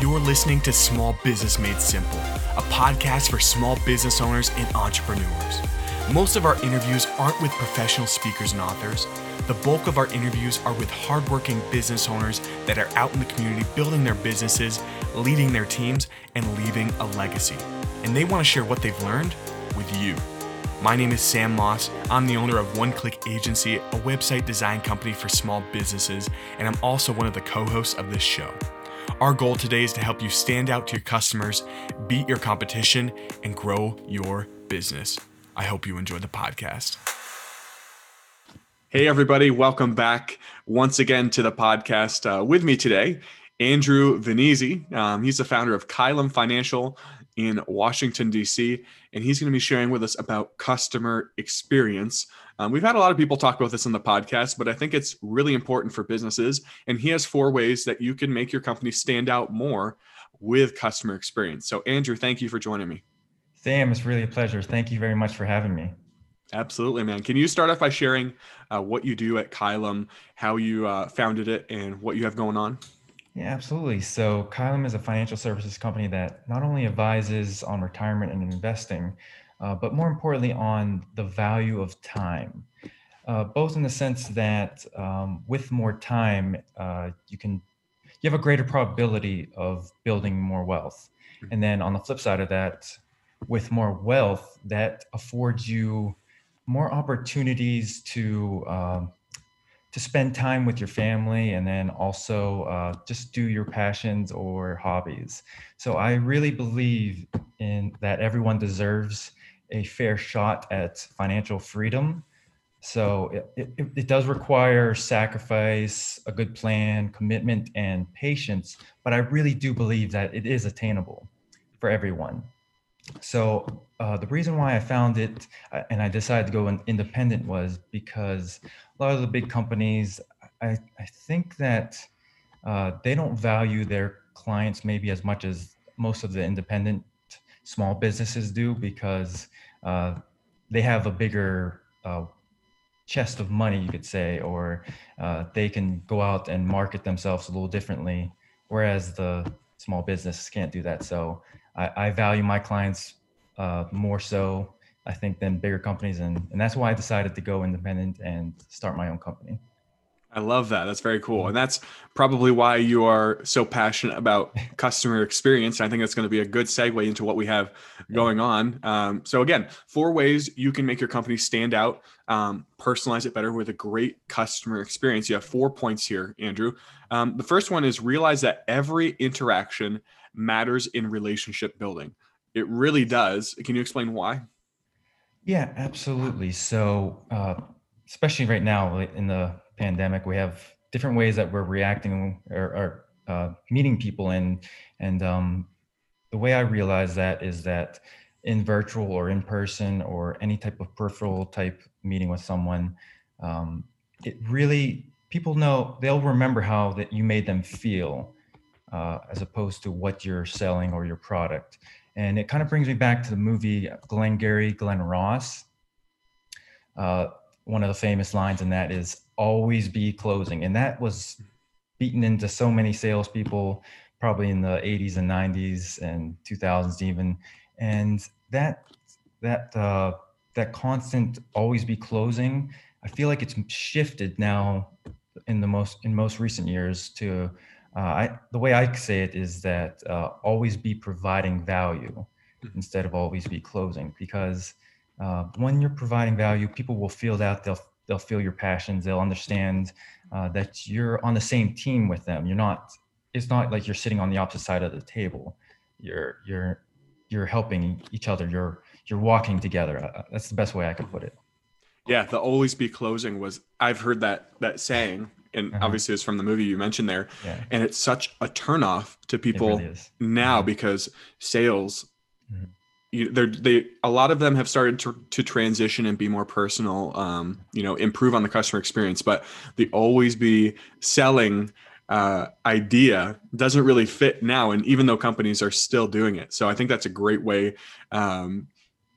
You're listening to Small Business Made Simple, a podcast for small business owners and entrepreneurs. Most of our interviews aren't with professional speakers and authors. The bulk of our interviews are with hardworking business owners that are out in the community building their businesses, leading their teams, and leaving a legacy. And they want to share what they've learned with you. My name is Sam Moss. I'm the owner of One Click Agency, a website design company for small businesses, and I'm also one of the co hosts of this show. Our goal today is to help you stand out to your customers, beat your competition, and grow your business. I hope you enjoy the podcast. Hey, everybody, welcome back once again to the podcast. Uh, with me today, Andrew Venezi. Um, he's the founder of Kylum Financial in Washington, D.C., and he's going to be sharing with us about customer experience. Um, we've had a lot of people talk about this on the podcast, but I think it's really important for businesses. And he has four ways that you can make your company stand out more with customer experience. So, Andrew, thank you for joining me. Sam, it's really a pleasure. Thank you very much for having me. Absolutely, man. Can you start off by sharing uh, what you do at Kylum, how you uh, founded it, and what you have going on? Yeah, absolutely. So, Kylum is a financial services company that not only advises on retirement and investing, uh, but more importantly, on the value of time. Uh, both in the sense that um, with more time, uh, you can you have a greater probability of building more wealth, and then on the flip side of that, with more wealth, that affords you more opportunities to um, to spend time with your family and then also uh, just do your passions or hobbies. So I really believe in that everyone deserves a fair shot at financial freedom. So it, it, it does require sacrifice, a good plan, commitment, and patience. But I really do believe that it is attainable for everyone. So uh, the reason why I found it uh, and I decided to go in, independent was because a lot of the big companies, I, I think that uh, they don't value their clients maybe as much as most of the independent small businesses do because uh, they have a bigger uh, chest of money, you could say, or uh, they can go out and market themselves a little differently, whereas the small business can't do that. So I, I value my clients uh, more so, I think, than bigger companies. And, and that's why I decided to go independent and start my own company. I love that. That's very cool. And that's probably why you are so passionate about customer experience. I think that's going to be a good segue into what we have going on. Um, so, again, four ways you can make your company stand out, um, personalize it better with a great customer experience. You have four points here, Andrew. Um, the first one is realize that every interaction matters in relationship building. It really does. Can you explain why? Yeah, absolutely. So, uh, especially right now in the pandemic, we have different ways that we're reacting or, or uh, meeting people, and and um, the way I realize that is that in virtual or in person or any type of peripheral type meeting with someone, um, it really people know they'll remember how that you made them feel uh, as opposed to what you're selling or your product. And it kind of brings me back to the movie Glengarry Glen Ross. Uh, one of the famous lines in that is always be closing. And that was beaten into so many salespeople, probably in the 80s and 90s and 2000s even. And that, that, uh, that constant always be closing, I feel like it's shifted now in the most, in most recent years to uh, I, the way I say it is that uh, always be providing value mm-hmm. instead of always be closing because uh, when you're providing value, people will feel that they'll they'll feel your passions. They'll understand uh, that you're on the same team with them. You're not. It's not like you're sitting on the opposite side of the table. You're you're you're helping each other. You're you're walking together. Uh, that's the best way I could put it. Yeah, the always be closing was I've heard that that saying and uh-huh. obviously it's from the movie you mentioned there yeah. and it's such a turnoff to people really now mm-hmm. because sales mm-hmm. you, they're they a lot of them have started to, to transition and be more personal um, you know improve on the customer experience but the always be selling uh, idea doesn't really fit now and even though companies are still doing it so i think that's a great way um,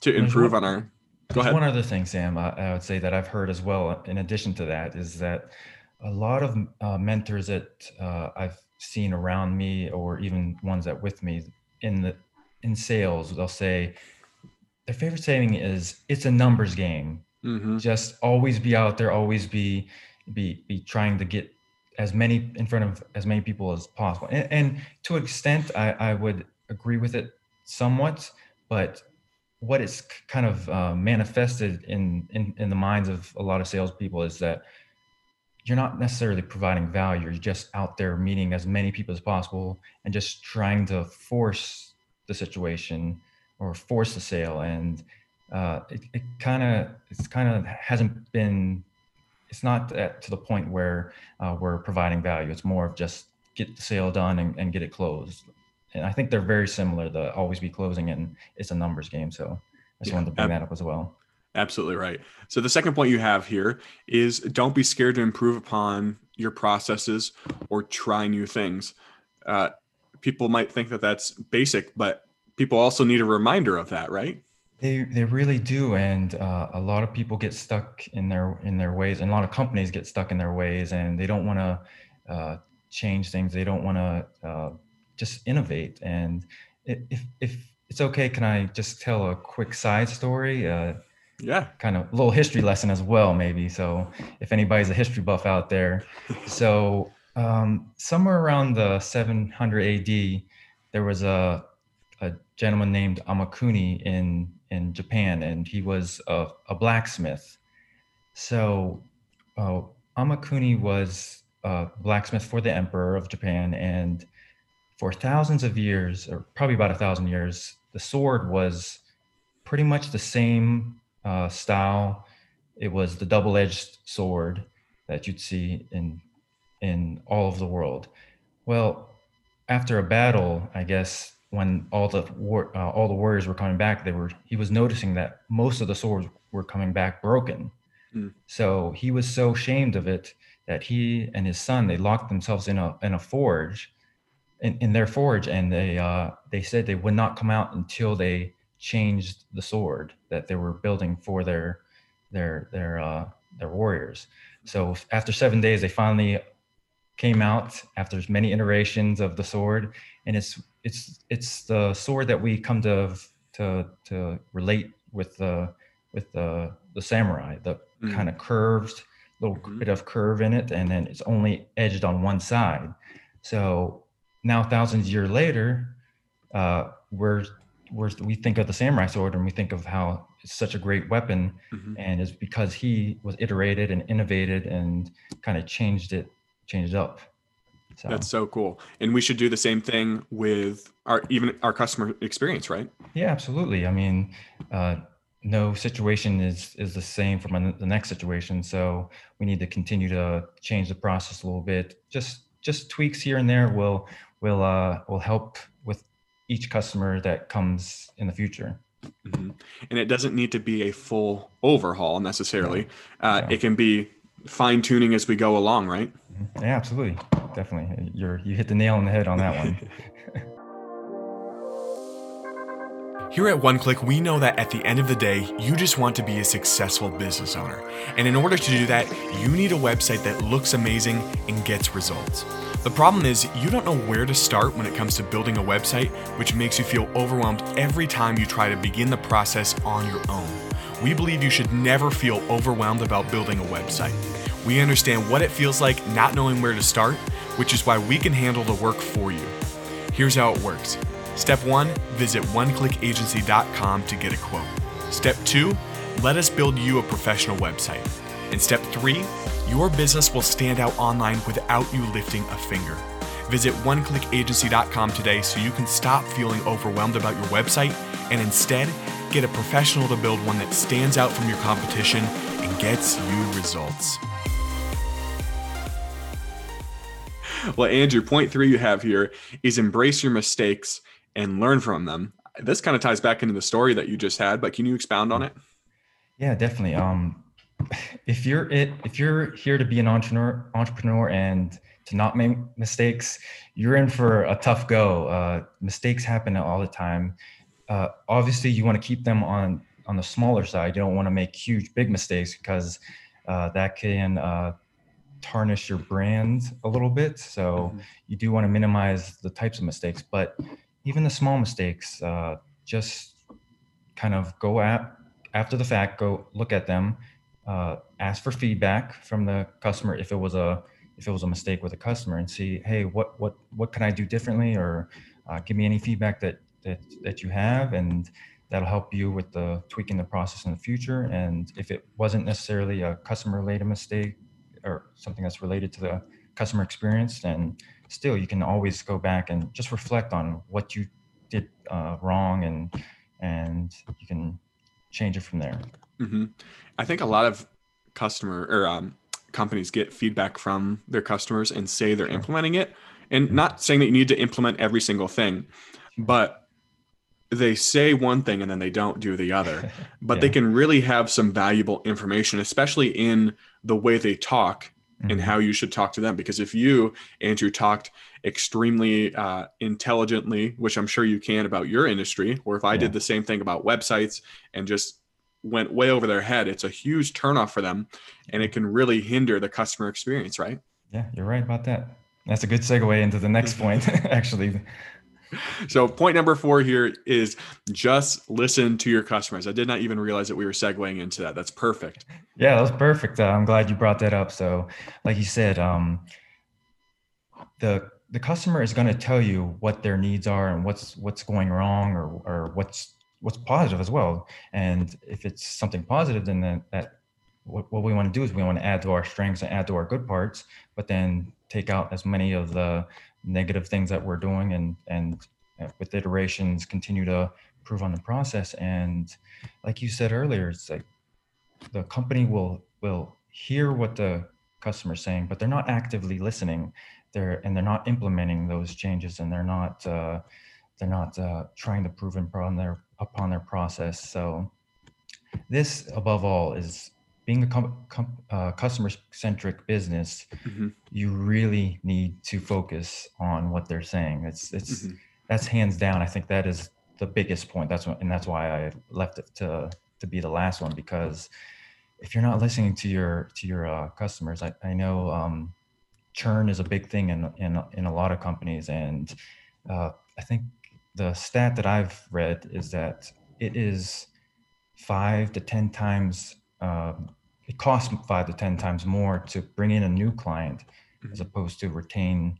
to improve on our go ahead one other thing sam I, I would say that i've heard as well in addition to that is that a lot of uh, mentors that uh, I've seen around me, or even ones that with me in the in sales, they'll say their favorite saying is "It's a numbers game." Mm-hmm. Just always be out there, always be be be trying to get as many in front of as many people as possible. And, and to an extent, I, I would agree with it somewhat, but what it's kind of uh, manifested in, in in the minds of a lot of salespeople is that you're not necessarily providing value. You're just out there meeting as many people as possible and just trying to force the situation or force the sale. And uh, it, it kind of it's kind of hasn't been. It's not at, to the point where uh, we're providing value. It's more of just get the sale done and, and get it closed. And I think they're very similar. The always be closing and it's a numbers game. So I just yeah, wanted to bring ab- that up as well. Absolutely right. So the second point you have here is don't be scared to improve upon your processes or try new things. Uh, people might think that that's basic, but people also need a reminder of that, right? They they really do, and uh, a lot of people get stuck in their in their ways, and a lot of companies get stuck in their ways, and they don't want to uh, change things. They don't want to uh, just innovate. And if if it's okay, can I just tell a quick side story? Yeah. kind of a little history lesson as well maybe. So if anybody's a history buff out there. So um, somewhere around the 700 ad there was a, a gentleman named amakuni in in japan and he was a, a blacksmith. So uh, amakuni was a blacksmith for the emperor of japan and for thousands of years or probably about a thousand years the sword was pretty much the same uh, style. It was the double-edged sword that you'd see in in all of the world. Well, after a battle, I guess when all the war, uh, all the warriors were coming back, they were he was noticing that most of the swords were coming back broken. Mm. So he was so ashamed of it that he and his son they locked themselves in a in a forge, in, in their forge, and they uh, they said they would not come out until they changed the sword that they were building for their their their uh, their warriors. So after seven days, they finally came out after many iterations of the sword, and it's it's it's the sword that we come to to to relate with the with the the samurai, the mm. kind of curved little mm-hmm. bit of curve in it, and then it's only edged on one side. So now, thousands of years later, uh, we're we're, we think of the samurai sword and we think of how it's such a great weapon mm-hmm. and it's because he was iterated and innovated and kind of changed it changed it up so. that's so cool and we should do the same thing with our even our customer experience right yeah absolutely i mean uh, no situation is is the same from the next situation so we need to continue to change the process a little bit just just tweaks here and there will will uh will help each customer that comes in the future. Mm-hmm. And it doesn't need to be a full overhaul necessarily. Yeah. Uh, yeah. It can be fine tuning as we go along, right? Mm-hmm. Yeah, absolutely, definitely. You're you hit the nail on the head on that one. Here at OneClick, we know that at the end of the day, you just want to be a successful business owner. And in order to do that, you need a website that looks amazing and gets results. The problem is, you don't know where to start when it comes to building a website, which makes you feel overwhelmed every time you try to begin the process on your own. We believe you should never feel overwhelmed about building a website. We understand what it feels like not knowing where to start, which is why we can handle the work for you. Here's how it works Step one, visit oneclickagency.com to get a quote. Step two, let us build you a professional website. And step three, your business will stand out online without you lifting a finger. Visit oneclickagency.com today so you can stop feeling overwhelmed about your website and instead get a professional to build one that stands out from your competition and gets you results. Well, Andrew, point three you have here is embrace your mistakes and learn from them. This kind of ties back into the story that you just had, but can you expound on it? Yeah, definitely. Um, if you're it if you're here to be an entrepreneur entrepreneur and to not make mistakes you're in for a tough go uh, mistakes happen all the time uh, obviously you want to keep them on on the smaller side you don't want to make huge big mistakes because uh, that can uh, tarnish your brand a little bit. So mm-hmm. you do want to minimize the types of mistakes, but even the small mistakes, uh, just kind of go at after the fact, go look at them, uh, ask for feedback from the customer if it was a if it was a mistake with a customer, and see, hey, what what what can I do differently, or uh, give me any feedback that that that you have, and that'll help you with the tweaking the process in the future. And if it wasn't necessarily a customer related mistake or something that's related to the customer experience, then still you can always go back and just reflect on what you did uh, wrong and and you can change it from there. Mm-hmm. I think a lot of customer or um, companies get feedback from their customers and say they're implementing it, and not saying that you need to implement every single thing, but they say one thing and then they don't do the other. But yeah. they can really have some valuable information, especially in the way they talk mm-hmm. and how you should talk to them. Because if you, Andrew, talked extremely uh, intelligently, which I'm sure you can about your industry, or if I yeah. did the same thing about websites and just went way over their head, it's a huge turnoff for them and it can really hinder the customer experience, right? Yeah, you're right about that. That's a good segue into the next point, actually. So, point number four here is just listen to your customers. I did not even realize that we were segueing into that. That's perfect. Yeah, that's perfect. Uh, I'm glad you brought that up. So, like you said, um, the the customer is going to tell you what their needs are and what's what's going wrong or or what's what's positive as well. And if it's something positive, then that, that what, what we want to do is we want to add to our strengths and add to our good parts, but then take out as many of the negative things that we're doing and and uh, with iterations continue to improve on the process. And like you said earlier, it's like the company will will hear what the customer's saying, but they're not actively listening they're and they're not implementing those changes and they're not uh, they're not uh, trying to prove upon their upon their process. So this above all is being a com- com- uh, customer centric business. Mm-hmm. You really need to focus on what they're saying. It's it's mm-hmm. that's hands down. I think that is the biggest point. That's what, and that's why I left it to to be the last one because if you're not listening to your to your uh, customers, I, I know um, churn is a big thing in in, in a lot of companies, and uh, I think the stat that I've read is that it is five to ten times. Uh, it costs five to ten times more to bring in a new client mm-hmm. as opposed to retain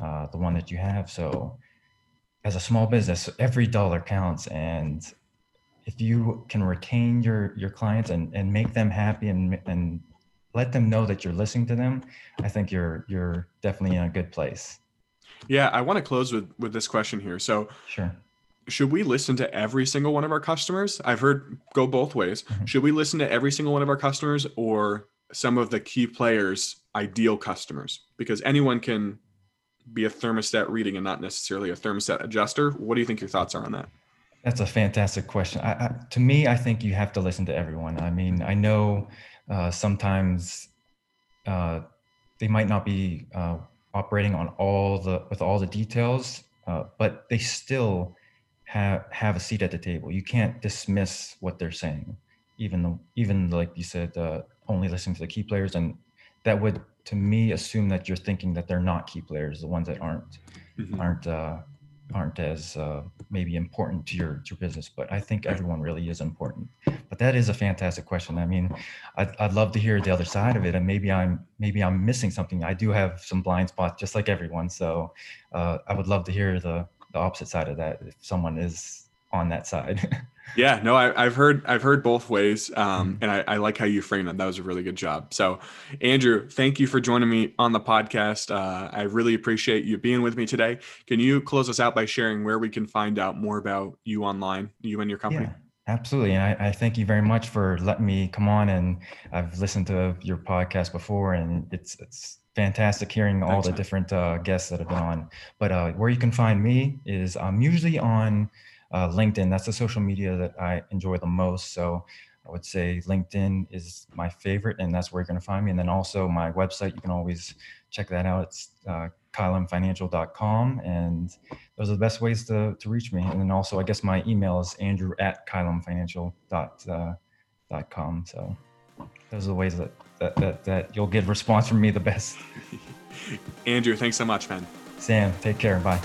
uh, the one that you have. So, as a small business, every dollar counts, and if you can retain your your clients and and make them happy and and let them know that you're listening to them, I think you're you're definitely in a good place. Yeah, I want to close with with this question here. So, sure. Should we listen to every single one of our customers? I've heard go both ways. Mm-hmm. Should we listen to every single one of our customers or some of the key players' ideal customers? Because anyone can be a thermostat reading and not necessarily a thermostat adjuster. What do you think your thoughts are on that? That's a fantastic question. I, I, to me, I think you have to listen to everyone. I mean, I know uh, sometimes uh, they might not be uh, operating on all the with all the details, uh, but they still have have a seat at the table. You can't dismiss what they're saying, even though even like you said, uh, only listening to the key players, and that would to me assume that you're thinking that they're not key players, the ones that aren't mm-hmm. aren't uh, aren't as uh, maybe important to your to your business. But i think everyone really is important. But that is a fantastic question. I mean I'd, I'd love to hear the other side of it. And maybe i'm maybe i'm missing something. I do have some blind spots just like everyone. So uh, i would love to hear the the opposite side of that if someone is on that side yeah no I, have heard i've heard both ways um, mm-hmm. and I, I, like how you framed that that was a really good job so andrew thank you for joining me on the podcast uh, i really appreciate you being with me today can you close us out by sharing where we can find out more about you online you and your company yeah. Absolutely. And I, I, thank you very much for letting me come on. And I've listened to your podcast before, and it's it's fantastic hearing all Thanks, the man. different uh, guests that have been on. But uh, where you can find me is I'm usually on uh, LinkedIn. That's the social media that I enjoy the most. So I would say LinkedIn is my favorite, and that's where you're going to find me. And then also my website, you can always check that out. It's uh, kylumfinancial.com, and those are the best ways to, to reach me. And then also, I guess my email is andrew at kylumfinancial.com. Uh, so those are the ways that that, that, that you'll get response from me the best. Andrew, thanks so much, man. Sam, take care. Bye.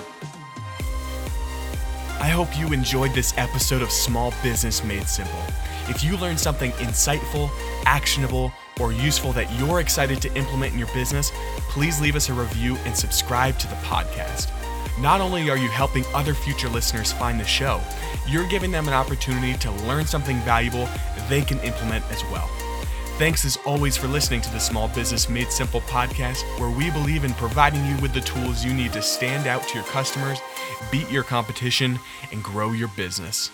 I hope you enjoyed this episode of Small Business Made Simple. If you learned something insightful, actionable, or useful that you're excited to implement in your business, please leave us a review and subscribe to the podcast. Not only are you helping other future listeners find the show, you're giving them an opportunity to learn something valuable they can implement as well. Thanks as always for listening to the Small Business Made Simple podcast, where we believe in providing you with the tools you need to stand out to your customers, beat your competition, and grow your business.